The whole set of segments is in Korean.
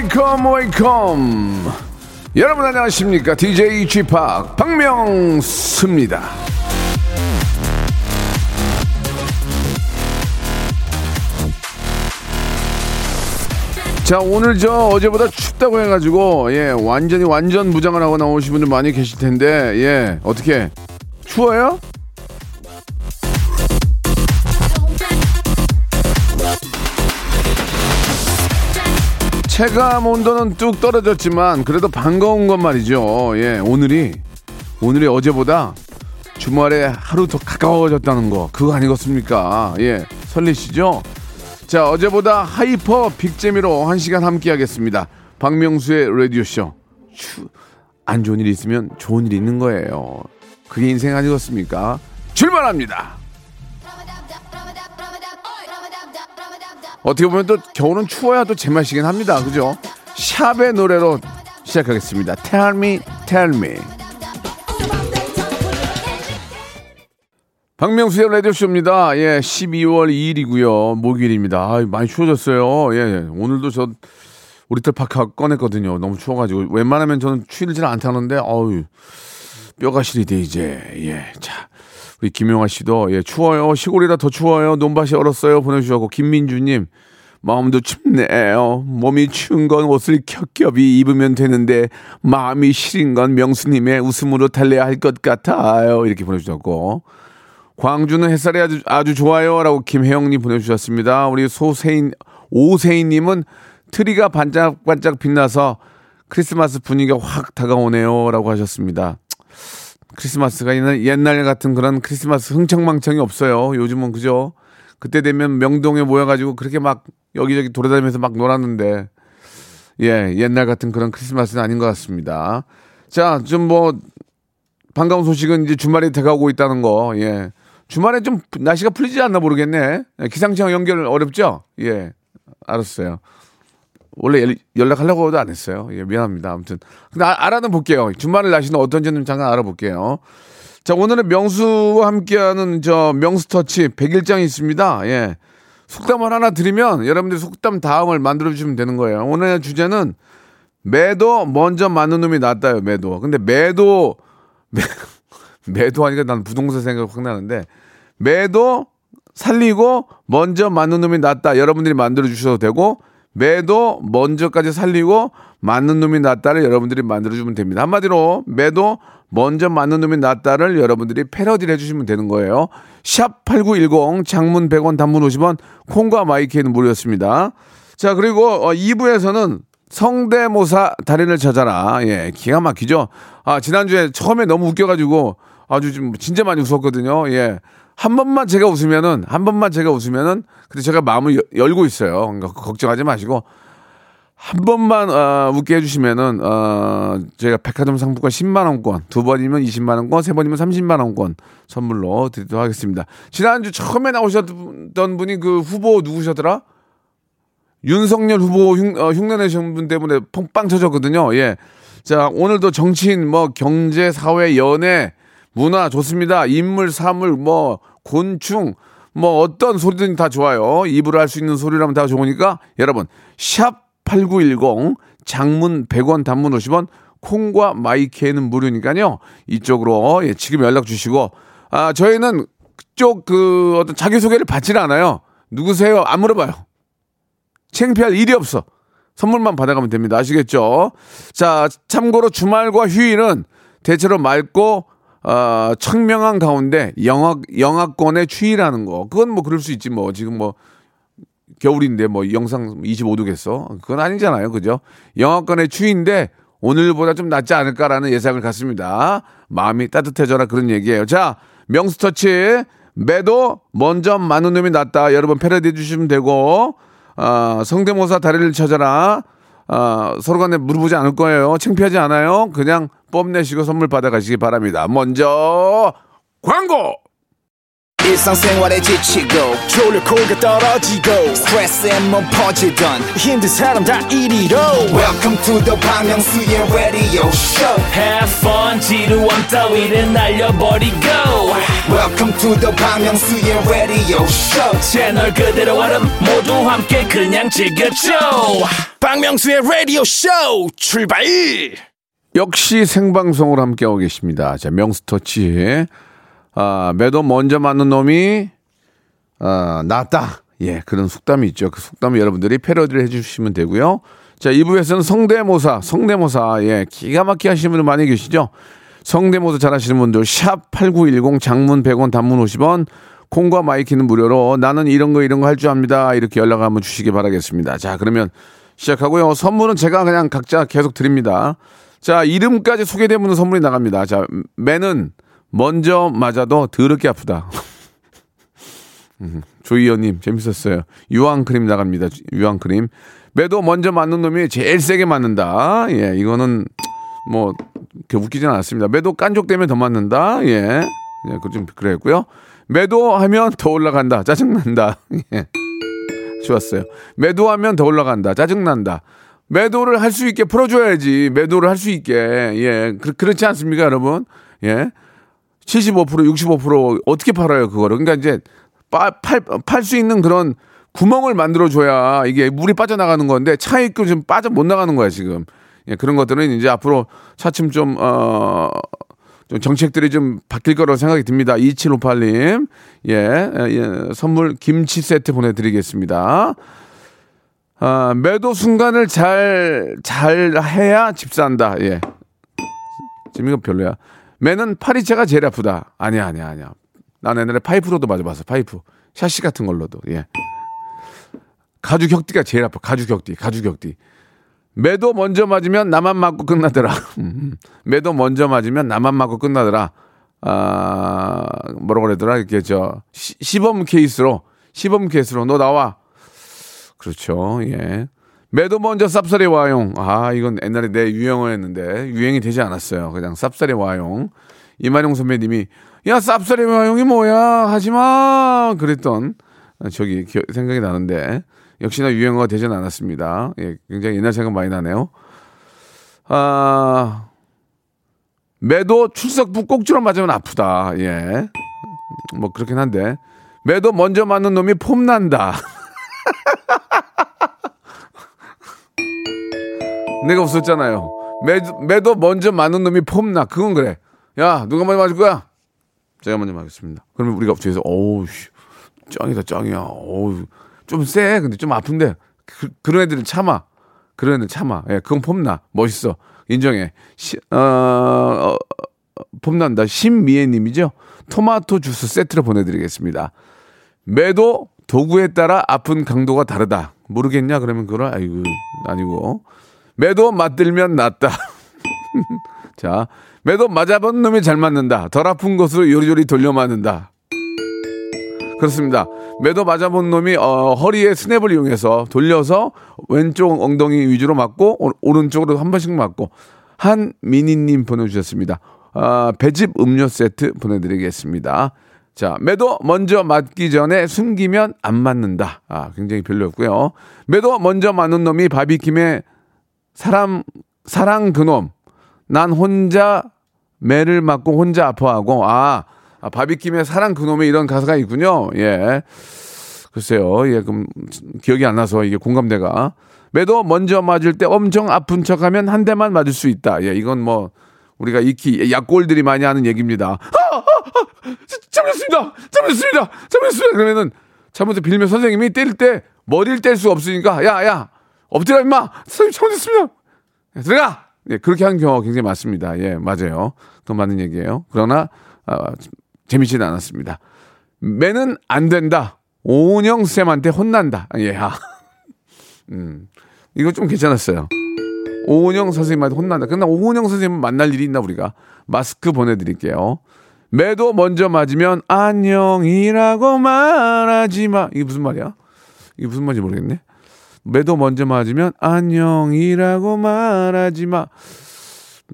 Welcome welcome 여러분 안녕하십니까? DJ p 박명수입니다. 자 오늘 저 어제보다 춥다고 해가지고 예 완전히 완전 무장을 하고 나오신 분들 많이 계실 텐데 예 어떻게? 추워요? 체감 온도는 뚝 떨어졌지만 그래도 반가운 건 말이죠. 예, 오늘이 오늘이 어제보다 주말에 하루 더 가까워졌다는 거 그거 아니겠습니까? 예, 설레시죠? 자, 어제보다 hyper big재미로 한 시간 함께 하겠습니다. 박명수의 라디오 쇼. 추, 안 좋은 일 있으면 좋은 일 있는 거예요. 그게 인생 아니겠습니까? 출발합니다. 어떻게 보면 또 겨울은 추워야 또 제맛이긴 합니다. 그죠? 샵의 노래로 시작하겠습니다. Tell me, tell me. 박명수의 라디오쇼입니다. 예, 12월 2일이고요. 목요일입니다. 아, 많이 추워졌어요. 예, 오늘도 저 우리 딸 파카 꺼냈거든요. 너무 추워가지고. 웬만하면 저는 추위를 잘 안 타는데, 어우, 뼈가 시리대, 이제. 예, 자. 우리 김용아 씨도, 예, 추워요. 시골이라 더 추워요. 논밭이 얼었어요. 보내주셨고, 김민주님, 마음도 춥네요. 몸이 추운 건 옷을 겹겹이 입으면 되는데, 마음이 시린 건 명수님의 웃음으로 달래야 할 것 같아요. 이렇게 보내주셨고, 광주는 햇살이 아주, 아주 좋아요라고 김혜영님 보내주셨습니다. 우리 소세인, 오세인님은 트리가 반짝반짝 빛나서 크리스마스 분위기가 확 다가오네요라고 하셨습니다. 크리스마스가 옛날, 옛날 같은 그런 크리스마스 흥청망청이 없어요. 요즘은 그죠? 그때 되면 명동에 모여가지고 그렇게 막 여기저기 돌아다니면서 막 놀았는데, 예, 옛날 같은 그런 크리스마스는 아닌 것 같습니다. 자, 좀 뭐, 반가운 소식은 이제 주말에 다가오고 있다는 거, 예. 주말에 좀 날씨가 풀리지 않나 모르겠네. 예, 기상청 연결 어렵죠? 예, 알았어요. 원래 연- 연락하려고 해도 안 했어요. 예, 미안합니다. 아무튼. 근데 아- 알아는 볼게요. 주말 날씨는 어떤지는 잠깐 알아볼게요. 자, 오늘은 명수와 함께하는 저 명수터치 100일장이 있습니다. 예. 속담을 하나 드리면 여러분들이 속담 다음을 만들어주시면 되는 거예요. 오늘의 주제는 매도 먼저 맞는 놈이 낫다요, 매도. 근데 매도, 매, 매도 하니까 난 부동산 생각 확 나는데 매도 살리고 먼저 맞는 놈이 낫다. 여러분들이 만들어 주셔도 되고 매도 먼저까지 살리고 맞는 놈이 낫다를 여러분들이 만들어 주면 됩니다. 한마디로 매도 먼저 맞는 놈이 낫다를 여러분들이 패러디를 해주시면 되는 거예요. 샵 8910 장문 100원 단문 50원 콩과 마이케이는 무료였습니다. 자 그리고 어, 2부에서는 성대모사 달인을 찾아라. 예, 기가 막히죠. 아 지난주에 처음에 너무 웃겨가지고 아주 좀 진짜 많이 웃었거든요. 예. 한 번만 제가 웃으면은 한 번만 제가 웃으면은 근데 제가 마음을 여- 열고 있어요. 그러니까 걱정하지 마시고 한 번만 어, 웃게 해주시면은 어, 제가 백화점 상품권 10만 원권 두 번이면 20만 원권 세 번이면 30만 원권 선물로 드리도록 하겠습니다. 지난주 처음에 나오셨던 분이 그 후보 누구셨더라? 윤석열 후보 흉, 어, 흉내 내신 분 때문에 펑빵 터졌거든요. 예. 자, 오늘도 정치인, 뭐, 경제, 사회, 연애, 문화 좋습니다. 인물, 사물, 뭐, 곤충, 뭐, 어떤 소리든 다 좋아요. 입으로 할 수 있는 소리라면 다 좋으니까, 여러분, 샵 8910, 장문 100원, 단문 50원, 콩과 마이케는 무료니까요. 이쪽으로, 예, 지금 연락 주시고, 아, 저희는 그쪽 그 어떤 자기소개를 받지는 않아요. 누구세요? 안 물어봐요. 창피할 일이 없어. 선물만 받아가면 됩니다. 아시겠죠? 자, 참고로 주말과 휴일은 대체로 맑고 어, 청명한 가운데 영하 영하권의 추위라는 거. 그건 뭐 그럴 수 있지 뭐 지금 뭐 겨울인데 뭐 영상 25도겠어. 그건 아니잖아요. 그죠? 영하권의 추위인데 오늘보다 좀 낫지 않을까라는 예상을 갖습니다. 마음이 따뜻해져라 그런 얘기예요. 자, 명수터치 매도 먼저 많은 놈이 낫다. 여러분 패러디 해주시면 되고 아, 성대모사 다리를 찾아라. 아, 서로 간에 물어보지 않을 거예요. 창피하지 않아요. 그냥 뽐내시고 선물 받아가시기 바랍니다. 먼저 광고! 일상생활에 지치고, 졸려 코가 떨어지고, 스트레스에 몸 퍼지던, 힘든 사람 다 이리로. welcome to the Bang Myung-soo's radio show Have fun 지루함 따위를 날려버리고 welcome to the Bang Myung-soo's radio show 채널 그대로 얼음 모두 함께 그냥 즐겨줘 박명수의 라디오 쇼 출발 역시 생방송으로 함께하고 계십니다. 자, 명스터치. 아, 매도 먼저 맞는 놈이, 아, 낫다. 예, 그런 속담이 있죠. 그 속담 여러분들이 패러디를 해주시면 되고요. 자, 2부에서는 성대모사, 성대모사, 예, 기가 막히게 하시는 분들 많이 계시죠? 성대모사 잘 하시는 분들, 샵8910 장문 100원, 단문 50원, 콩과 마이키는 무료로 나는 이런 거 이런 거 할 줄 압니다. 이렇게 연락 한번 주시기 바라겠습니다. 자, 그러면 시작하고요. 선물은 제가 그냥 각자 계속 드립니다. 자, 이름까지 분은 선물이 나갑니다. 자, 매는 먼저 맞아도 더럽게 아프다. 음, 조이연님, 재밌었어요. 유황크림 나갑니다. 유황크림. 매도 먼저 맞는 놈이 제일 세게 맞는다. 예, 이거는 뭐, 웃기진 않았습니다. 매도 깐족되면 더 맞는다. 예. 예, 그좀 그랬고요. 매도하면 더 올라간다. 짜증난다. 예. 좋았어요. 매도하면 더 올라간다. 짜증난다. 매도를 할 수 있게 풀어줘야지. 매도를 할 수 있게. 예. 그, 그렇지 않습니까, 여러분? 예. 75%, 65% 어떻게 팔아요, 그거를. 그러니까 이제 팔수 있는 그런 구멍을 만들어줘야 이게 물이 빠져나가는 건데 차익도 좀 빠져 못 나가는 거야, 지금. 예, 그런 것들은 이제 앞으로 차츰 좀, 어, 좀 정책들이 좀 바뀔 거라고 생각이 듭니다. 2758님. 예, 예, 선물 김치 세트 보내드리겠습니다. 아, 매도 순간을 잘, 잘 해야 집 산다. 예. 지금 이거 별로야. 매는 파리채가 제일 아프다. 아니야, 아니야, 아니야. 난 옛날에 파이프로도 맞아봤어. 파이프. 샤시 같은 걸로도. 예. 가죽 격띠가 제일 아파. 가죽 격띠, 가죽 격띠. 매도 먼저 맞으면 나만 맞고 끝나더라. 매도 먼저 맞으면 나만 맞고 끝나더라. 아, 뭐라고 그러더라. 이렇게 저, 시, 시범 케이스로, 시범 케이스로 너 나와. 그렇죠. 예. 매도 먼저 쌉싸리 와용. 아, 이건 옛날에 내 유행어였는데 유행이 되지 않았어요. 그냥 쌉싸리 와용. 이만용 선배님이 야, 쌉싸리 와용이 뭐야? 하지 마. 그랬던 저기 기, 생각이 나는데 역시나 유행어가 되진 않았습니다. 예, 굉장히 옛날 생각 많이 나네요. 아, 매도 출석부 꼭지로 맞으면 아프다. 예. 뭐 그렇긴 한데 매도 먼저 맞는 놈이 폼난다. 내가 웃었잖아요. 매도, 매도 먼저 맞는 놈이 폼나. 그건 그래. 야, 누가 먼저 맞을 거야? 제가 먼저 맞겠습니다. 그러면 우리가 뒤에서, 어우, 씨, 짱이다, 짱이야. 어우, 좀 세. 근데 좀 아픈데. 그, 런 애들은 참아. 그런 애들은 참아. 예, 그건 폼나. 멋있어. 인정해. 시, 어, 어, 폼난다. 신미애 님이죠? 토마토 주스 세트로 보내드리겠습니다. 매도 도구에 따라 아픈 강도가 다르다. 모르겠냐? 그러면 그걸, 아이고, 아니고. 매도 맞들면 낫다. 자, 매도 맞아본 놈이 잘 맞는다. 덜 아픈 곳으로 요리요리 돌려 맞는다. 그렇습니다. 매도 맞아본 놈이 어, 허리에 스냅을 이용해서 돌려서 왼쪽 엉덩이 위주로 맞고 오, 오른쪽으로 한 번씩 맞고 한미니님 보내주셨습니다. 아, 배즙 음료 세트 보내드리겠습니다. 자, 매도 먼저 맞기 전에 숨기면 안 맞는다. 아, 굉장히 별로였고요. 매도 먼저 맞는 놈이 바비킴의 사람 사랑 그놈 난 혼자 매를 맞고 혼자 아파하고 아, 아 바비킴의 사랑 그놈의 이런 가사가 있군요. 예. 글쎄요. 예, 그럼 기억이 안 나서 이게 공감대가 매도 먼저 맞을 때 엄청 아픈 척 하면 한 대만 맞을 수 있다. 예, 이건 뭐 우리가 익히 약골들이 많이 하는 얘기입니다. 아, 아, 아, 잘못했습니다. 잘못했습니다. 잘못했습니다. 그러면은 잘못해 빌면 선생님이 때릴 때 머리를 뗄 수 없으니까 야, 야, 엎드려 임마. 선생님 잘못했습니다. 예, 들어가. 예, 그렇게 하는 경우가 굉장히 많습니다. 예 맞아요. 그건 맞는 얘기예요. 그러나 어, 재미지는 않았습니다. 매는 안 된다. 오은영 쌤한테 혼난다. 예 아. 음, 이거 좀 괜찮았어요. 오은영 선생님한테 혼난다. 그러나 오은영 선생님 만날 일이 있나 우리가? 마스크 보내드릴게요 매도 먼저 맞으면 안녕이라고 말하지 마 이게 무슨 말이야 이게 무슨 말인지 모르겠네 매도 먼저 맞으면 안녕이라고 말하지 마.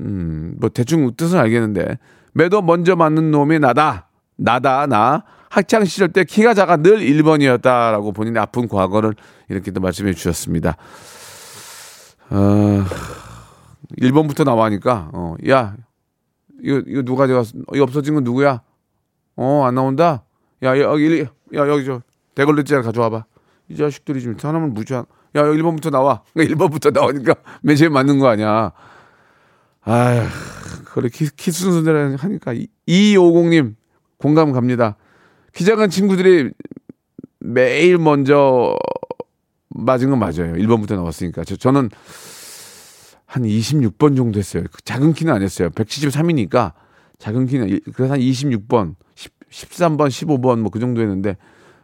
음, 뭐 대충 뜻은 알겠는데 매도 먼저 맞는 놈이 나다. 나다 나. 학창 시절 때 키가 작아 늘 1번이었다라고 본인의 아픈 과거를 이렇게 또 말씀해 주셨습니다. 어, 1번부터 나와니까, 어, 야, 이거, 이거 누가 가져갔어? 이거 없어진 건 누구야? 어, 안 나온다? 야, 여기, 야, 여기 저, 대걸레째 가져와봐. 이 자식들이 지금 사람을 무시한, 야, 여기 1번부터 나와. 1번부터 나오니까 맨 처음에 맞는 거 아니야. 아휴, 그래, 키, 키순순대로 하니까. 2250님, 공감 갑니다. 키 작은 친구들이 매일 먼저 맞은 건 맞아요. 1번부터 나왔으니까. 저, 저는 한 26번 정도 했어요. 그 작은 키는 안 했어요. 173이니까 작은 키는 그래서 한 26번, 10, 13번, 15번 뭐 그 정도 했는데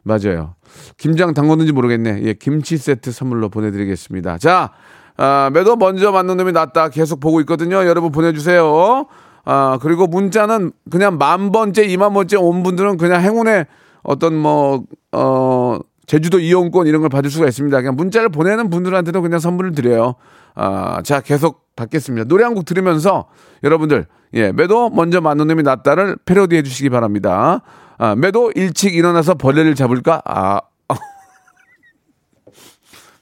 맞아요. 김장 담궜는지 모르겠네. 예, 김치 세트 선물로 보내드리겠습니다. 자, 아, 매도 먼저 맞는 놈이 낫다. 계속 보고 있거든요. 여러분 보내주세요. 아, 그리고 문자는 그냥 만 번째, 이만 번째 온 분들은 그냥 행운의 어떤 뭐, 어, 제주도 이용권 이런 걸 받을 수가 있습니다. 그냥 문자를 보내는 분들한테도 그냥 선물을 드려요. 아, 자, 계속 받겠습니다. 노래 한 곡 들으면서 여러분들, 예, 매도 먼저 맞는 놈이 낫다를 패러디 해 주시기 바랍니다. 아, 매도 일찍 일어나서 벌레를 잡을까? 아,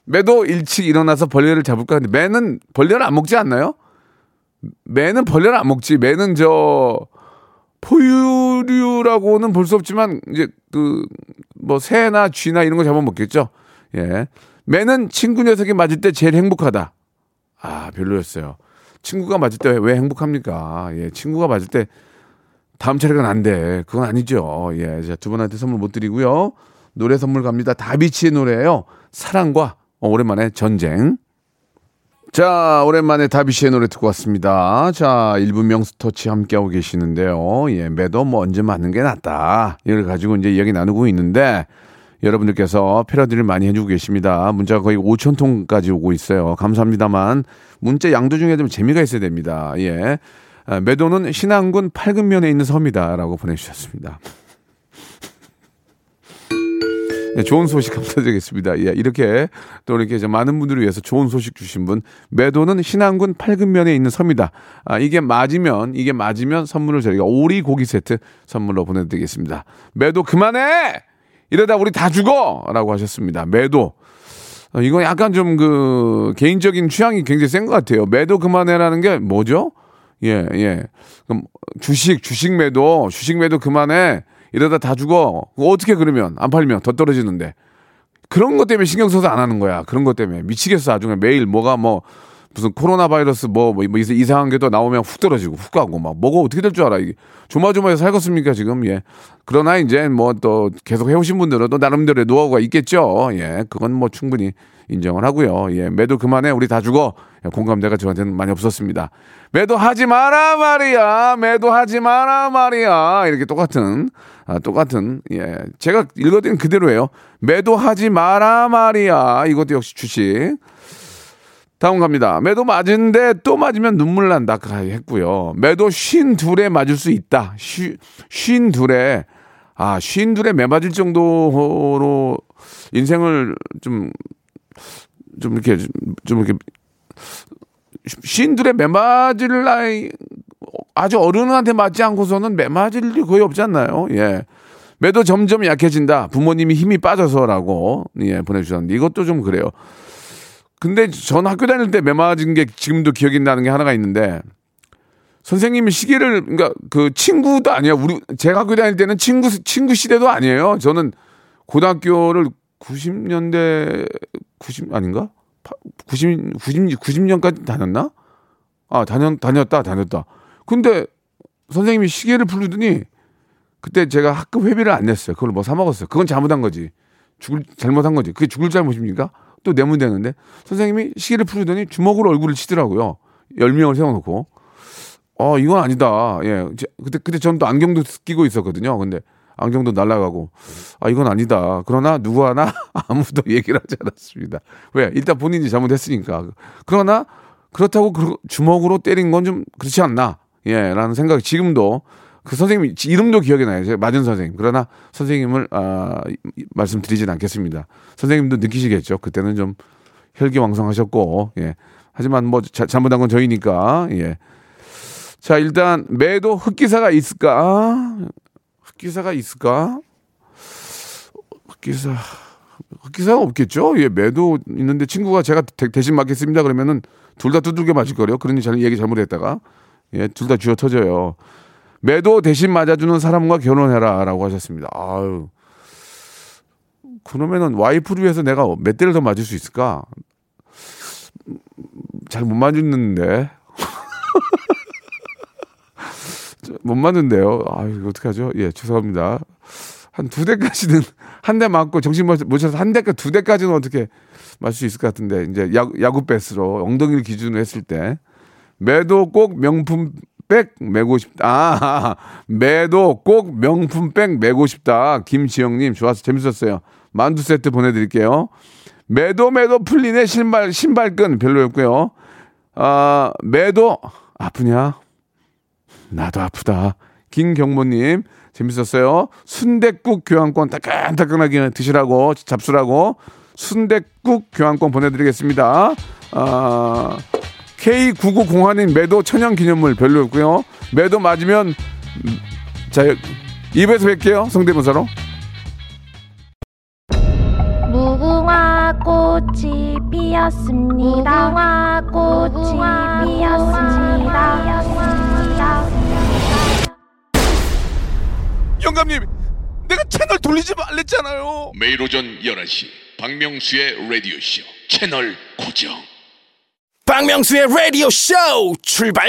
매도 일찍 일어나서 벌레를 잡을까? 근데 매는 벌레를 안 먹지 않나요? 매는 벌레를 안 먹지. 매는 저 포유류라고는 볼 수 없지만 이제 그 뭐 새나 쥐나 이런 거 잡아 먹겠죠. 예. 매는 친구 녀석이 맞을 때 제일 행복하다. 아, 별로였어요. 친구가 맞을 때 왜 행복합니까? 예, 친구가 맞을 때 다음 차례가 난데 그건 아니죠. 예, 자, 두 분한테 선물 못 드리고요. 노래 선물 갑니다. 다비치의 노래예요. 사랑과 어, 오랜만에 전쟁. 자, 오랜만에 다비씨의 노래 듣고 왔습니다. 자, 일부 명수터치 함께하고 계시는데요. 예, 매도 뭐 언제 맞는 게 낫다. 이걸 가지고 이제 이야기 나누고 있는데, 여러분들께서 패러디를 많이 해주고 계십니다. 문자가 거의 5천 통까지 오고 있어요. 감사합니다만, 문자 양도 중에 좀 재미가 있어야 됩니다. 예. 아, 매도는 신안군 팔근면에 있는 섬이다. 라고 보내주셨습니다. 네, 좋은 소식 감사드리겠습니다. 예, 이렇게 또 이렇게 많은 분들을 위해서 좋은 소식 주신 분 매도는 신안군 팔근면에 있는 섬이다. 아, 이게 맞으면 이게 맞으면 선물을 저희가 오리 고기 세트 선물로 보내드리겠습니다. 매도 그만해 이러다 우리 다 죽어 라고 하셨습니다. 매도 어, 이건 약간 좀 그 개인적인 취향이 굉장히 센 것 같아요. 매도 그만해라는 게 뭐죠? 예, 예. 그럼 주식, 주식 매도, 주식 매도 그만해. 이러다 다 죽어. 어떻게 그러면 안 팔면 더 떨어지는데. 그런 것 때문에 신경 써서 안 하는 거야. 그런 것 때문에. 미치겠어. 아주 매일 뭐가 뭐 무슨 코로나 바이러스 뭐, 뭐, 뭐 이상한 게 또 나오면 훅 떨어지고 훅 가고 막 뭐가 어떻게 될 줄 알아 이게. 조마조마해서 살겠습니까 지금? 예. 그러나 이제 뭐 또 계속 해오신 분들은 또 나름대로의 노하우가 있겠죠. 예. 그건 뭐 충분히 인정을 하고요. 예. 매도 그만해. 우리 다 죽어. 예, 공감대가 저한테는 많이 없었습니다. 매도 하지 마라 말이야 매도 하지 마라 말이야 이렇게 똑같은 아, 똑같은 예 제가 읽어드린 그대로예요 매도 하지 마라 말이야 이것도 역시 주식 다음 갑니다. 매도 맞은데 또 맞으면 눈물 난다. 했고요. 매도 쉰 둘에 맞을 수 있다. 쉬, 쉰 둘에, 아, 쉰 둘에 매 맞을 정도로 인생을 좀, 좀 이렇게, 좀 이렇게, 쉰 둘에 매 맞을 나이, 아주 어른한테 맞지 않고서는 매 맞을 일이 거의 없지 않나요? 예. 매도 점점 약해진다. 부모님이 힘이 빠져서라고, 예, 보내주셨는데 이것도 좀 그래요. 근데 전 학교 다닐 때 매 맞은 게 지금도 기억이 나는 게 하나가 있는데 선생님이 시계를 그러니까 그 친구도 아니야. 우리 제가 학교 다닐 때는 친구 친구 시대도 아니에요. 저는 고등학교를 90년대 90 아닌가? 90 90 90년까지 다녔나? 아, 다녔 다녔다. 다녔다. 근데 선생님이 시계를 부르더니 그때 제가 학급 회비를 안 냈어요. 그걸 뭐 사 먹었어요. 그건 잘못한 거지. 죽을 잘못한 거지. 그게 죽을 잘못입니까? 또 내문되는데 선생님이 시계를 풀더니 주먹으로 얼굴을 치더라고요. 열명을 세워놓고. 어, 이건 아니다. 예. 그때, 그때 저는 또 안경도 끼고 있었거든요. 근데 안경도 날라가고. 아, 이건 아니다. 그러나 누구 하나 아무도 얘기를 하지 않았습니다. 왜? 일단 본인이 잘못했으니까. 그러나 그렇다고 주먹으로 때린 건 좀 그렇지 않나. 예, 라는 생각이 지금도 그 선생님 이름도 기억이 나요. 제가 맞은 선생님. 그러나 선생님을 아, 말씀드리진 않겠습니다. 선생님도 느끼시겠죠. 그때는 좀 혈기왕성하셨고 예. 하지만 뭐 자, 잘못한 건 저희니까 예. 자 일단 매도 흑기사가 있을까? 흑기사가 있을까? 흑기사 흑기사가 없겠죠? 예, 매도 있는데 친구가 제가 대, 신 맞겠습니다 그러면은 둘 다 두들겨 맞을 거요. 그러니 잘 얘기 잘못했다가 예, 둘 다 쥐어 터져요. 매도 대신 맞아주는 사람과 결혼해라 라고 하셨습니다. 아유. 그러면은 와이프를 위해서 내가 몇 대를 더 맞을 수 있을까? 잘 못 맞는데. 못 맞는데요. 아, 이거 어떡하죠? 예, 죄송합니다. 한 두 대까지는 한 대 맞고 정신 못 차서 한 대까 두 대까지는 어떻게 맞을 수 있을 것 같은데 이제 야구, 야구 배스로 엉덩이를 기준으로 했을 때 매도 꼭 명품 백 메고 싶다. 아, 매도 꼭 명품 백 메고 싶다. 김지영님 좋아서 재밌었어요. 만두 세트 보내드릴게요. 매도 매도 풀리네 신발 신발끈 별로였고요. 아 매도 아프냐? 나도 아프다. 김경모님 재밌었어요. 순대국 교환권 따끈따끈하게 드시라고 잡수라고 순대국 교환권 보내드리겠습니다. 아 K9901님 매도 천연 기념물 별로였고요. 매도 맞으면 음, 자 입에서 뵐게요. 성대모사로. 무궁화 꽃이 피었습니다. 무궁화 꽃이 피었습니다. 영감님, 내가 채널 돌리지 말랬잖아요. 매일 오전 11시 박명수의 라디오 쇼 채널 고정 박명수의 라디오 쇼 출발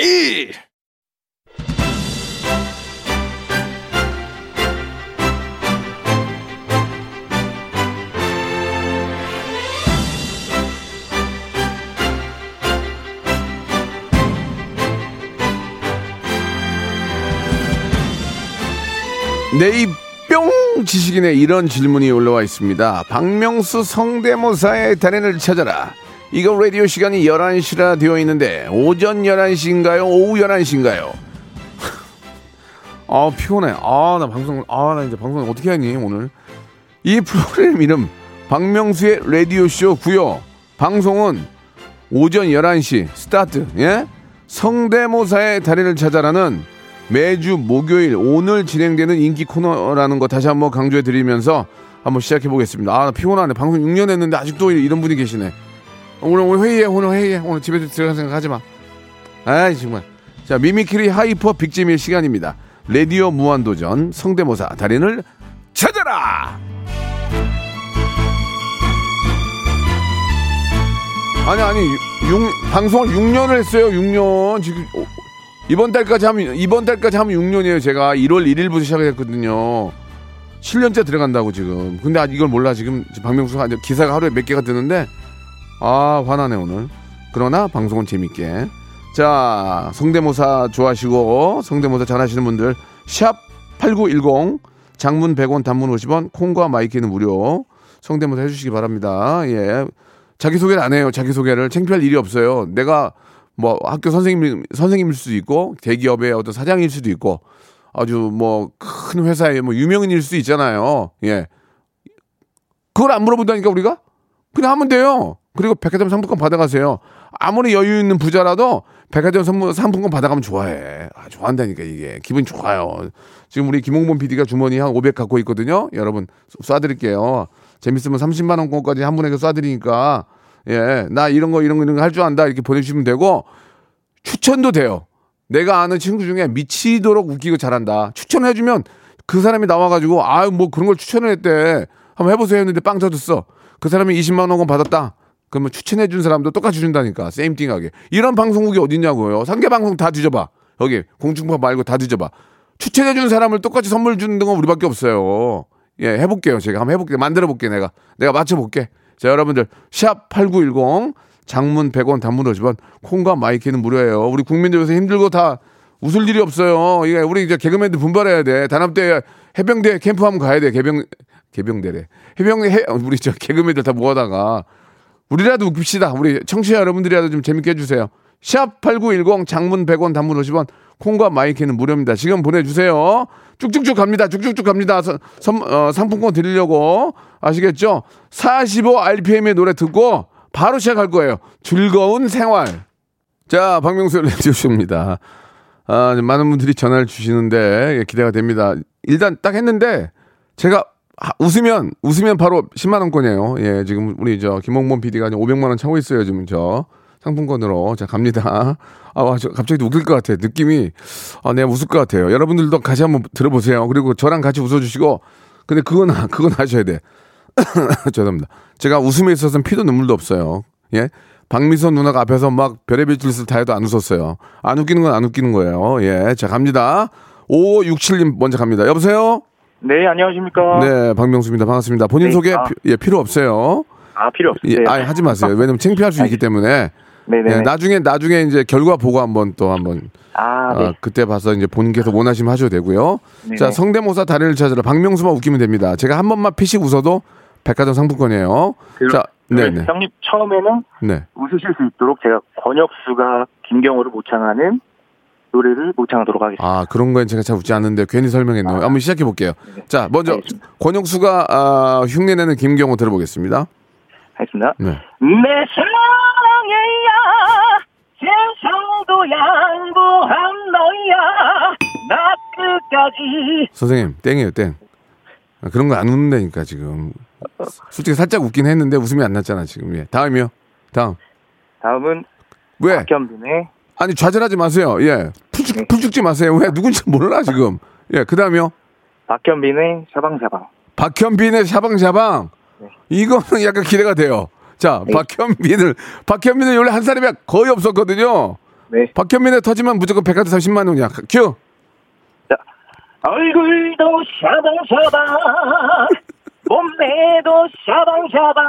네이 뿅 지식인의 이런 질문이 올라와 있습니다. 박명수 성대모사의 달인을 찾아라. 이거 라디오 시간이 11시라 되어 있는데 오전 11시인가요? 오후 11시인가요? 아 피곤해. 아 나 방송 아 나 이제 방송 어떻게 하니 오늘? 이 프로그램 이름 박명수의 라디오 쇼 구요. 방송은 오전 11시 스타트. 예? 성대모사의 달인을 찾아라는 매주 목요일 오늘 진행되는 인기 코너라는 거 다시 한번 강조해 드리면서 한번 시작해 보겠습니다. 아, 피곤하네. 방송 6년 했는데 아직도 이런 분이 계시네. 오늘 오늘 회의해. 오늘 회의해. 오늘 집에 들어갈 생각 하지 마. 아이, 정말. 자, mimicry hyper big재미의 시간입니다. 레디오 무한도전 성대모사 달인을 찾아라! 아니, 아니, 6, 방송을 6년을 했어요. 6년. 지금 이번 달까지 하면 이번 달까지 하면 6년이에요. 제가 1월 1일부터 시작했거든요. 7년째 들어간다고 지금. 근데 이걸 몰라 지금 박명수가 기사가 하루에 몇 개가 뜨는데 아 화나네 오늘. 그러나 방송은 재밌게. 자 성대모사 좋아하시고 성대모사 잘하시는 분들 샵8910 장문 100원 단문 50원 콩과 마이키는 무료 성대모사 해주시기 바랍니다. 예. 자기소개를 안 해요. 자기소개를 창피할 일이 없어요. 내가 뭐 학교 선생님 선생님일 수도 있고 대기업의 어떤 사장일 수도 있고 아주 뭐 큰 회사의 뭐 유명인일 수도 있잖아요. 예. 그걸 안 물어본다니까 우리가 그냥 하면 돼요. 그리고 백화점 상품권 받아가세요. 아무리 여유 있는 부자라도 백화점 선물 상품권 받아가면 좋아해. 아, 좋아한다니까 이게 기분 좋아요. 지금 우리 김홍범 PD가 주머니 한 500 갖고 있거든요. 여러분 쏴드릴게요. 재밌으면 30만 원권까지 한 분에게 쏴드리니까 예, 나 이런 거 이런 거 이런 거 할 줄 안다 이렇게 보내주시면 되고 추천도 돼요. 내가 아는 친구 중에 미치도록 웃기고 잘한다. 추천해주면 그 사람이 나와가지고 아뭐 그런 걸 추천을 했대. 한번 해보세요 했는데 빵 터졌어. 그 사람이 20만 원권 받았다. 그러면 추천해 준 사람도 똑같이 준다니까. 세임띵하게. 이런 방송국이 어딨냐고요. 상계 방송 다 뒤져봐. 여기 공중파 말고 다 뒤져봐. 추천해 준 사람을 똑같이 선물 주는 건 우리밖에 없어요. 예, 해볼게요. 제가 한번 해볼게요. 만들어 볼게 내가. 내가 맞춰볼게. 자, 여러분들 샵 8910 장문 100원 단문 50원 콩과 마이키는 무료예요. 우리 국민들 요새 힘들고 다 웃을 일이 없어요. 이게 우리 이제 개그맨들 분발해야 돼. 단합대 해병대 캠프 한번 가야 돼. 개병 개병대래. 해병대 해 우리 저 개그맨들 다 모아다가 우리라도 웃깁시다. 우리 청취자 여러분들이라도 좀 재밌게 해주세요. 샵 8910 장문 100원 단문 50원 콩과 마이키는 무료입니다. 지금 보내주세요. 쭉쭉쭉 갑니다. 쭉쭉쭉 갑니다. 선, 어, 상품권 드리려고 아시겠죠? 45rpm의 노래 듣고 바로 시작할 거예요. 즐거운 생활. 자, 박명수 레디오쇼입니다. 아, 많은 분들이 전화를 주시는데 예, 기대가 됩니다. 일단 딱 했는데 제가 하- 웃으면 웃으면 바로 10만 원권이에요. 예, 지금 우리 저 김홍범 PD가 500만 원 차고 있어요. 지금 저 상품권으로 자 갑니다. 아, 와, 저 갑자기 웃길 것 같아. 느낌이 아, 내가 웃을 것 같아요. 여러분들도 같이 한번 들어보세요. 그리고 저랑 같이 웃어주시고 근데 그건 그건 하셔야 돼. 죄송합니다. 제가 웃음에 있어서는 피도 눈물도 없어요. 예. 박미선 누나가 앞에서 막 별의별 짓을 다 해도 안 웃었어요. 안 웃기는 건 안 웃기는 거예요. 예. 자, 갑니다. 5567님 먼저 갑니다. 여보세요? 네, 안녕하십니까. 네, 박명수입니다. 반갑습니다. 본인 네, 소개 아. 피- 예, 필요 없어요. 아, 필요 예, 없어요. 아니, 하지 마세요. 왜냐면 창피할 수 있기 때문에. 네네. 예, 나중에 나중에 이제 결과 보고 한번 또 한번 아, 네. 아, 그때 봐서 이제 본인께서 원하시면 하셔도 되고요. 네네. 자, 성대모사 달인을 찾으러 박명수만 웃기면 됩니다. 제가 한 번만 피식 웃어도 백화점 상품권이에요. 그- 자, 그 네, 네. 형님 처음에는 네. 웃으실 수 있도록 제가 권혁수가 김경호를 모창하는 노래를 모창하도록 하겠습니다. 아, 그런 거엔 제가 잘 웃지 않는데 괜히 설명했네요. 한번 시작해 볼게요. 자, 먼저 알겠습니다. 권영수가 아, 흉내내는 김경호 들어보겠습니다. 하겠습니다. 네. 내 사랑이야 세상도 양보한 너야 나 끝까지 선생님, 땡이에요, 땡. 아, 그런 거 안 웃는다니까 지금. 솔직히 살짝 웃긴 했는데 웃음이 안 났잖아 지금. 예. 다음이요. 다음. 다음은 왜? 박현빈의 아니 좌절하지 마세요. 예. 풀죽 네. 풀죽지 마세요. 왜 누군지 몰라 지금. 예. 그다음이요. 박현빈의 샤방샤방 박현빈의 샤방샤방. 이거는 약간 기대가 돼요. 자, 박현빈을 박현빈은 원래 한 사람이 거의 없었거든요. 네. 박현빈의 터지면 무조건 백화점 30만 원이야. 큐. 자, 얼굴도 샤방샤방 몸매도 샤방샤방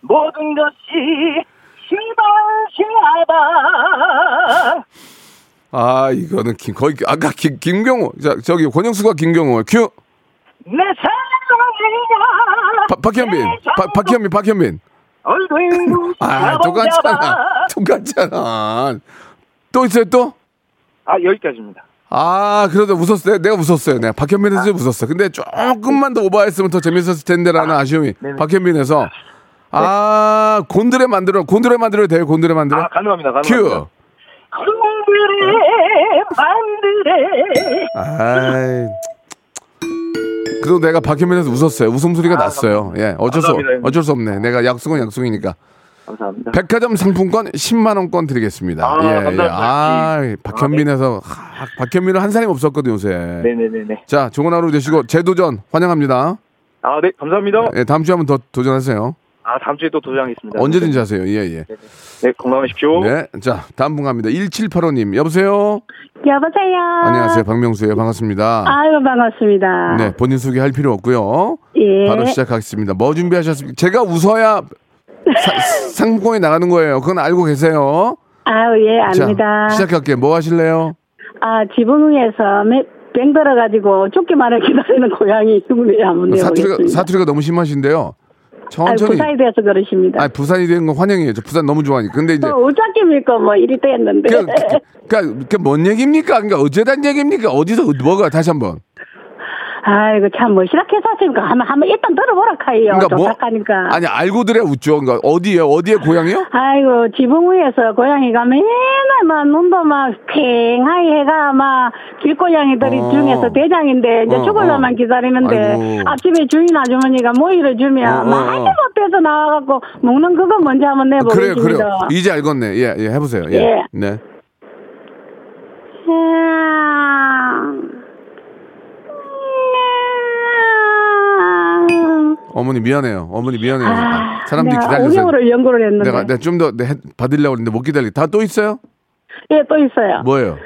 모든 것이 샤방샤방 아, 이거는 김, 거의 아까 김, 김경호. 자, 저기 권영수가 김경호. 큐. 내 사랑이야 박- 박현빈. 박- 박현빈. 박현빈. 아, 똑같잖아. 똑같잖아. 또 있어요, 또? 아 여기까지입니다 아, 그래도 웃었어요. 내가 웃었어요. 내가 박현빈에서 웃었어. 근데 조금만 더 오버했으면 더 재밌었을 텐데라는 아 쉬움이 네네. 박현빈에서. 아, 곤드레 만드레. 곤드레 만드레도 돼요, 곤드레 만드레? 아 가능합니다 가능합니다 큐. 콩그레 만드레 아이. 그래도 내가 박현빈에서 웃었어요. 웃음소리가 났어요. 예, 어쩔 수, 감사합니다. 어쩔 수 없네. 내가 약속은 약속이니까. 감사합니다 백화점 상품권 10만 원권 드리겠습니다. 아, 예, 예. 감사합니다. 아, 박현빈에서, 하, 박현빈은 한 사람이 없었거든요, 요새. 네네네네 자, 좋은 하루 되시고, 재도전 환영합니다. 아 네 감사합니다 예, 다음 주에 한번 더 도전하세요. 아 다음 주에 또 도전하겠습니다 언제든지 하세요. 예, 예. 네 건강하십시오 네. 자, 다음 분 갑니다. 1785님, 여보세요? 여보세요. 안녕하세요. 박명수예요. 반갑습니다. 아유 반갑습니다. 네, 본인 소개할 필요 없고요. 예. 바로 시작하겠습니다. 뭐 준비하셨습니까? 제가 웃어야 사- 상품권이 나가는 거예요. 그건 알고 계세요. 아유 예 자, 압니다. 시작할게요. 뭐 하실래요? 아 지붕 위에서 매- 뱅 들어가지고 쫓기만을 기다리는 고양이 흉내 한번 사투리가, 내보겠습니다. 사투리가 너무 심하신데요. 천천히. 부산이 돼서 그러십니다. 아, 부산이 된 건 환영이에요. 저 부산 너무 좋아하니까. 근데 이제. 또 우짜깁니까 뭐 이리 됐는데. 그, 그, 그, 그, 뭔 얘기입니까? 그러니까 어쩌단 얘기입니까? 어디서, 뭐가, 다시 한 번. 아이고 참 뭐 시작해서 하십니까? 한번 한번 일단 들어보라 카이요. 그러니까 뭐, 좋다니까. 아니, 알고 들어야 웃죠. 그러니까 어디에, 어디에 고향이요? 아이고 지붕 위에서 고양이가 맨날 막 눈도 막 팽하이 해가 막 길고양이들이 어. 중에서 대장인데 이제 어, 죽을려만 어. 기다리는데 아이고. 아침에 주인 아주머니가 모이를 주면 막 어. 한개 앞에서 나와갖고 먹는 그거 먼저 한번 그래요, 내보겠습니다. 그래요. 이제 알겠네. 예, 예, 해보세요. 예. 예. 네. 어머니 미안해요. 어머니 미안해요. 아, 사람들이 기다려서. 5개월을 연구를 했는데 내가, 내가 좀더 받으려고 했는데 못 기다리. 다 또 있어요? 예 또 있어요. 뭐예요?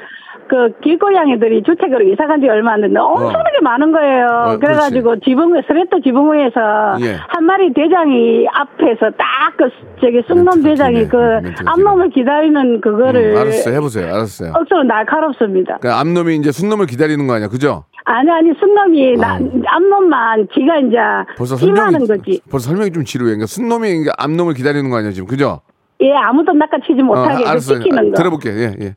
그 길고양이들이 주택으로 이사 간 지 얼마 안 됐는데 엄청나게 많은 거예요. 어, 그래가지고 지붕 스레터 지붕 위에서 예. 한 마리 대장이 앞에서 딱 그 저기 쑥놈 대장이 그 앞놈을 기다리는 그거를 음, 알았어요. 해보세요. 알았어요. 억수로 날카롭습니다. 그 앞놈이 이제 순놈을 기다리는 거 아니야, 그죠? 아니 아니 쑥놈이 나, 아유. 앞놈만 지가 이제 벌써 설명이 거지. 벌써 설명이 좀 지루해. 그러니까 순놈이 앞놈을 기다리는 거 아니야, 지금, 그죠? 예 아무도 낚아치지 어, 못하게 알았어요. 지키는 거. 들어볼게. 예, 예.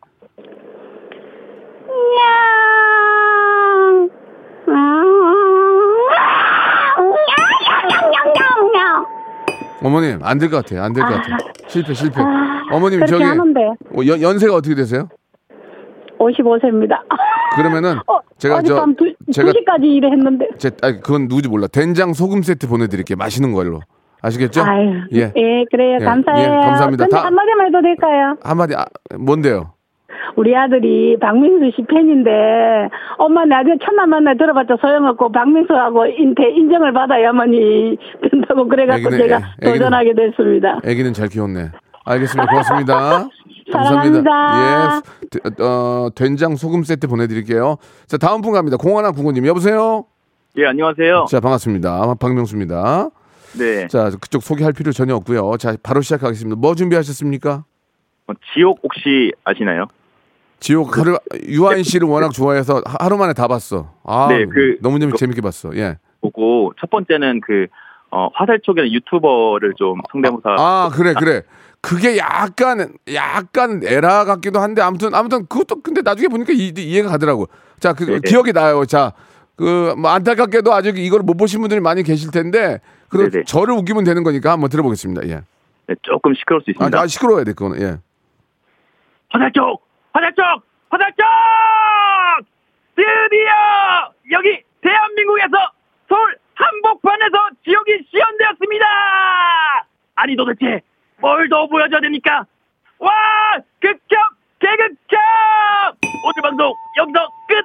어머님 안 될 것 같아요. 안 될 것 같아요. 실패, 실패. 아, 어머님 저기 하는데 어, 연, 연세가 어떻게 되세요? 55세입니다. 그러면은 어, 제가 저 두- 제가 2시까지 일했는데. 제, 아니, 그건 누구지 몰라. 된장 소금 세트 보내 드릴게요. 맛있는 걸로. 아시겠죠? 아유, 예. 예. 그래요. 예, 감사해요. 예, 감사합니다. 다- 한마디만 해도 될까요? 한마디, 아, 뭔데요? 우리 아들이 박민수 씨 팬인데 엄마 나중에 첫날 만나 들어봤자 소용없고 박민수하고 인태 인정을 받아야만이 된다고 그래갖고 애기는- 제가 애- 애기는- 도전하게 됐습니다. 애기는 잘 키웠네. 알겠습니다. 고맙습니다. 사랑합니다. 예. 되- 어, 된장 소금 세트 보내드릴게요. 자, 다음 분 갑니다. 공하나 구구님. 여보세요? 예, 안녕하세요. 자, 반갑습니다. 박명수입니다. 네. 자, 그쪽 소개할 필요 전혀 없고요. 자, 바로 시작하겠습니다. 뭐 준비하셨습니까? 어, 지옥 혹시 아시나요? 지옥 하루 유아인 씨를 워낙 좋아해서 하- 하루 만에 다 봤어. 아, 네, 그- 너무 재밌, 그- 재밌게 봤어. 예. 보고 첫 번째는 그 어, 화살촉이라는 유튜버를 좀 성대모사 아, 그래, 그래. 그게 약간 약간 에라 같기도 한데 아무튼 아무튼 그것도 근데 나중에 보니까 이, 이해가 가더라고. 자, 그 네네. 기억이 나요. 자, 그 뭐 안타깝게도 아직 이걸 못 보신 분들이 많이 계실 텐데 그래도 네네. 저를 웃기면 되는 거니까 한번 들어보겠습니다. 예. 네, 조금 시끄러울 수 아, 있습니다. 아 시끄러워야 돼 그거는. 예. 화살촉! 화살촉! 화살촉! 드디어 여기 대한민국에서 서울 한복판에서 지옥이 시연되었습니다! 아니 도대체 뭘 더 보여줘야 됩니까? 와! 극혐! 개극혐! 오늘 방송 여기서 끝!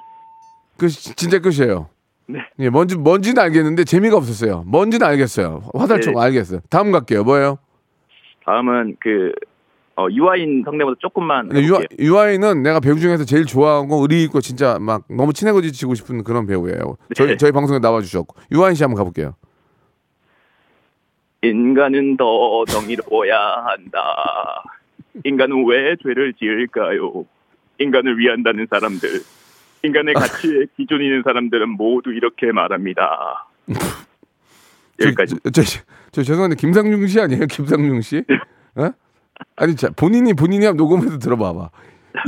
그 시- 진짜 끝이에요. 네. 예, 뭔지 뭔지는 알겠는데 재미가 없었어요. 뭔지는 알겠어요. 화살촉 네. 알겠어요. 다음 갈게요. 뭐예요? 다음은 그 어, 유아인 성대모사 조금만 근데 유아. 유아인은 내가 배우 중에서 제일 좋아하고 의리 있고 진짜 막 너무 친해지고 싶은 그런 배우예요. 저희 네. 저희 방송에 나와 주셨고 유아인 씨 한번 가볼게요. 인간은 더 정의로워야 한다. 인간은 왜 죄를 지을까요? 인간을 위한다는 사람들, 인간의 가치에 기준 있는 사람들은 모두 이렇게 말합니다. 여기까지. 저, 저, 저, 저 죄송한데 김상중 씨 아니에요? 김상중 씨? 어? 아니 자 본인이 본인이 한번 녹음해서 들어봐봐.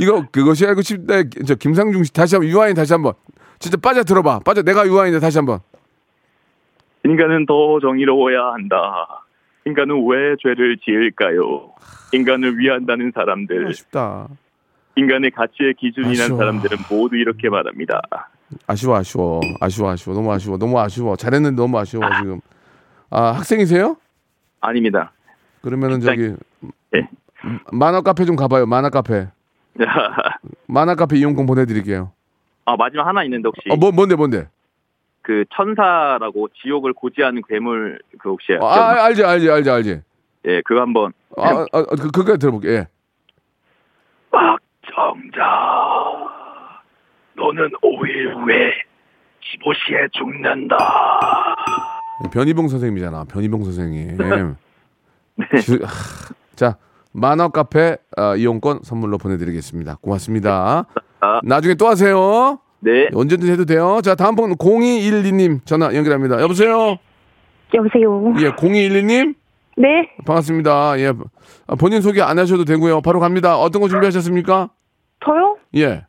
이거 그것이 알고 싶다. 저 김상중 씨 다시 한번 유아인 다시 한번 진짜 빠져 들어봐. 빠져 내가 유아인데 다시 한번. 인간은 더 정의로워야 한다. 인간은 왜 죄를 지을까요? 인간을 위한다는 사람들, 아쉽다. 인간의 가치에 기준이 아쉬워. 난 사람들은 모두 이렇게 말합니다. 아쉬워 아쉬워 아쉬워 아쉬워 너무 아쉬워 너무 아쉬워 잘했는데 너무 아쉬워 지금. 아 학생이세요? 아닙니다. 그러면은 직장- 저기 네. 만화 카페 좀 가봐요. 만화 카페. 만화 카페 이용권 보내드릴게요. 아 마지막 하나 있는데 혹시 어, 뭐 뭔데 뭔데? 그 천사라고 지옥을 고지하는 괴물 그 혹시 어, 아, 알지 알지 알지 알지. 예 그거 한번 아, 아, 그 그거 들어볼게. 예. 박정자 너는 5일 후에 15시에 죽는다 변희봉 선생님이잖아. 변희봉 선생님. 주- 하, 자 만화 카페 어, 이용권 선물로 보내드리겠습니다. 고맙습니다. 아. 나중에 또 하세요. 네 언제든 해도 돼요. 자 다음 번 0212님 전화 연결합니다. 여보세요. 여보세요. 예, 0212님 네. 반갑습니다. 예, 아, 본인 소개 안 하셔도 되고요. 바로 갑니다. 어떤 거 준비하셨습니까? 저요? 예,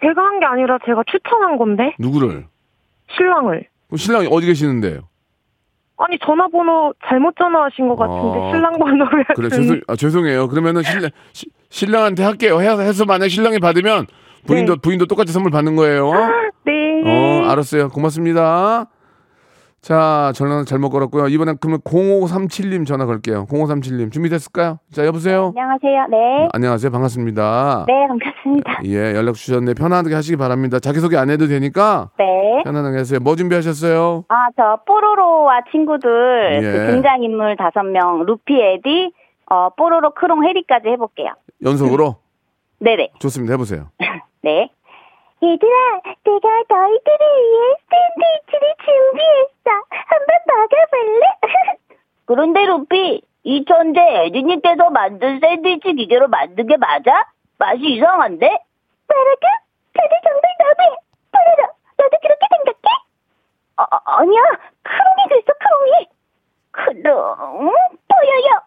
제가 한 게 아니라 제가 추천한 건데 누구를? 신랑을. 그럼 신랑이 어디 계시는데요? 아니 전화번호 잘못 전화하신 것 같은데 아, 신랑 번호를 그래 좀- 죄송 아, 죄송해요. 그러면은 신랑 시- 신랑한테 할게요. 해- 해서 만약 신랑이 받으면 부인도 네. 부인도 똑같이 선물 받는 거예요. 네. 어, 알았어요. 고맙습니다. 자, 전화 잘못 걸었고요. 이번엔 그러면 0537님 전화 걸게요. 0537님 준비됐을까요? 자, 여보세요. 안녕하세요. 네. 안녕하세요. 반갑습니다. 네, 반갑습니다. 예, 연락 주셨네. 편안하게 하시기 바랍니다. 자기소개 안 해도 되니까 네. 편안하게 하세요. 뭐 준비하셨어요? 아, 저 뽀로로와 친구들 예. 그 등장인물 다섯 명 루피, 에디, 어, 뽀로로, 크롱, 해리까지 해볼게요. 연속으로? 네네. 좋습니다. 해보세요. 네. 얘들아, 내가 너희들을 위해 샌드위치를 준비했어. 한번 먹어볼래? 그런데 루피, 이 천재 에디님께서 만든 샌드위치 기계로 만든 게 맞아? 맛이 이상한데? 뭐라고? 다들 정말 너무해. 뽀로로, 너도 그렇게 생각해? 아, 아, 아니야. 크롱이 그랬어, 크롱이. 크롱, 보여요.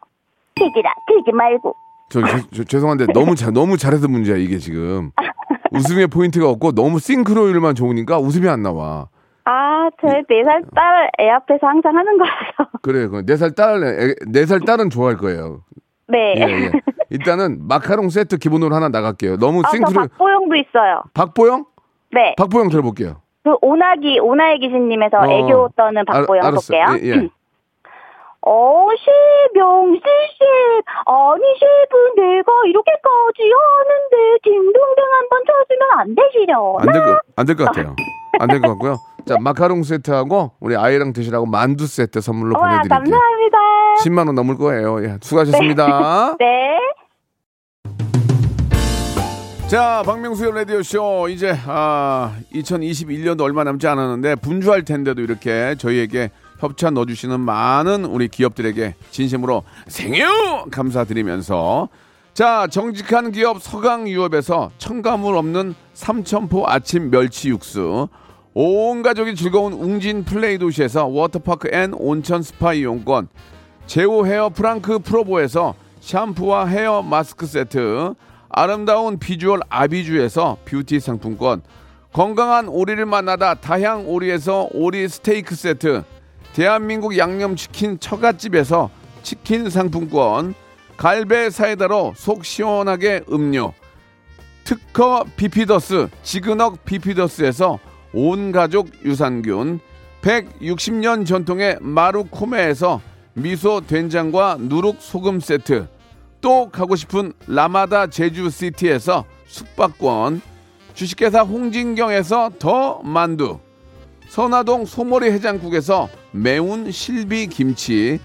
얘들아, 들지 말고. 저, 저- 저- 죄송한데 너무 잘 너무 잘해서 문제야 이게 지금 웃음의 포인트가 없고 너무 싱크로율만 좋으니까 웃음이 안 나와. 아, 저의 네살 딸 애 앞에서 항상 하는 거라서. 그래, 네살 딸, 네 살 딸은 좋아할 거예요. 네. 예, 예. 일단은 마카롱 세트 기본으로 하나 나갈게요. 너무 아, 저 싱크로. 박보영도 있어요. 박보영? 네. 박보영 들어볼게요. 그 오나기 오나의 귀신님에서 어. 애교 떠는 박보영 알-. 볼게요. 예, 예. 어, 셰명수 셰 아니 셰프 내가 이렇게까지 하는데 딩동댕 한번 쳐주면 안 되시려나? 안 될 것, 안 될 것 같아요. 안 될 것 같고요. 자, 마카롱 세트하고 우리 아이랑 드시라고 만두 세트 선물로 와 보내드릴게요. 감사합니다. 10만 원 넘을 거예요. 예, 수고하셨습니다. 네. 자, 박명수의 라디오 쇼 이제 아 2021년도 얼마 남지 않았는데 분주할 텐데도 이렇게 저희에게 협찬 넣어주시는 많은 우리 기업들에게 진심으로 thank you 감사드리면서. 자 정직한 기업 서강유업에서 첨가물 없는 삼천포 아침 멸치 육수 온 가족이 즐거운 웅진 플레이 도시에서 워터파크 and 온천 스파 이용권 제오 헤어 프랑크 프로보에서 샴푸와 헤어 마스크 세트 아름다운 비주얼 아비주에서 뷰티 상품권 건강한 오리를 만나다 다향 오리에서 오리 스테이크 세트 대한민국 양념치킨 처갓집에서 치킨 상품권 갈배 사이다로 속 시원하게 음료 특허 비피더스 지그넉 비피더스에서 온 가족 유산균 160년 전통의 마루코메에서 미소 된장과 누룩 소금 세트 또 가고 싶은 라마다 제주시티에서 숙박권 주식회사 홍진경에서 더 만두 선화동 소머리 해장국에서 매운 실비 김치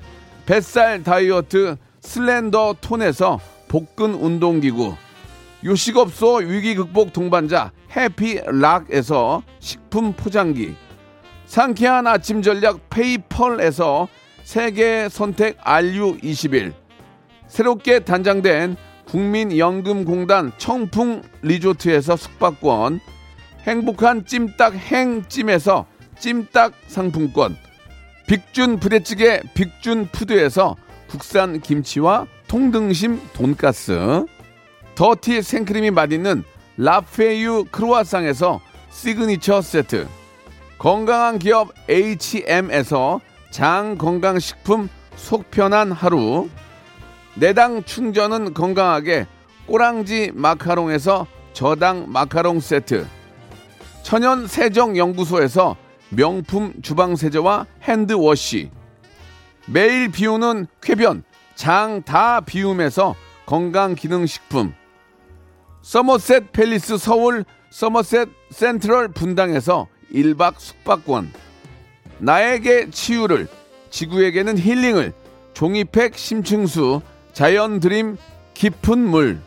뱃살 다이어트 슬렌더 톤에서 복근 운동기구 요식업소 위기 극복 동반자 해피락에서 식품 포장기 상쾌한 아침 전략 페이펄에서 세계 선택 RU21 새롭게 단장된 국민연금공단 청풍 리조트에서 숙박권 행복한 찜닭 행찜에서 찜닭 상품권. 빅준 부대찌개 빅준 푸드에서 국산 김치와 통등심 돈가스. 더티 생크림이 맛있는 라페유 크루아상에서 시그니처 세트. 건강한 기업 H&M에서 장 건강식품 속편한 하루. 내 당 충전은 건강하게 꼬랑지 마카롱에서 저당 마카롱 세트. 천연 세정 연구소에서 명품 주방 세제와 hand wash. 매일 비우는 쾌변 장 다 비움에서 건강 기능 식품. 서머셋 팰리스 서울 서머셋 센트럴 분당에서 1박 숙박권. 나에게 치유를 지구에게는 힐링을 종이팩 심층수 자연 드림 깊은 물.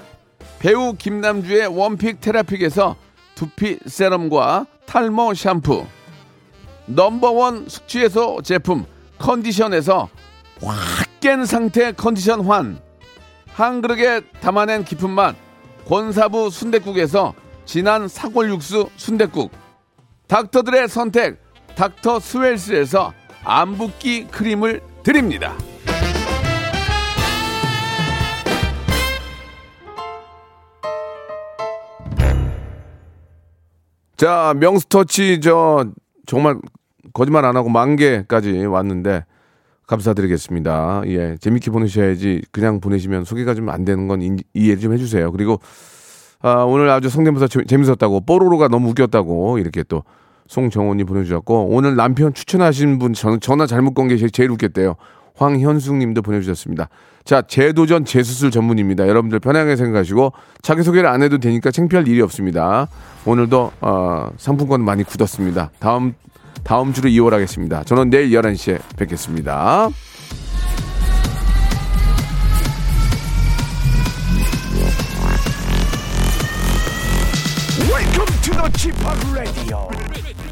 배우 김남주의 one pick 테라픽에서 두피 세럼과 탈모 샴푸 number one 숙취해소 제품 컨디션에서 확 깬 상태 컨디션 환. 한 그릇에 담아낸 깊은 맛. 권사부 순댓국에서 진한 사골 육수 순댓국. 닥터들의 선택 닥터 스웰스에서 안붓기 크림을 드립니다. 자, 명스터치 저 정말 거짓말 안 하고 만 개까지 왔는데 감사드리겠습니다. 예, 재밌게 보내셔야지 그냥 보내시면 소개가 좀 안 되는 건 인- 이해 좀 해주세요. 그리고 아, 오늘 아주 성대모사 재- 재밌었다고 뽀로로가 너무 웃겼다고 이렇게 또 송정원이 보내주셨고 오늘 남편 추천하신 분 전, 전화 잘못 건 게 제일 웃겼대요. 황현숙님도 보내주셨습니다. 자 재도전 재수술 전문입니다. 여러분들 편하게 생각하시고 자기 소개를 안 해도 되니까 창피할 일이 없습니다. 오늘도 어, 상품권 많이 굳었습니다. 다음 다음 주로 이월하겠습니다. 저는 내일 11시에 뵙겠습니다. Welcome to the Chip Radio.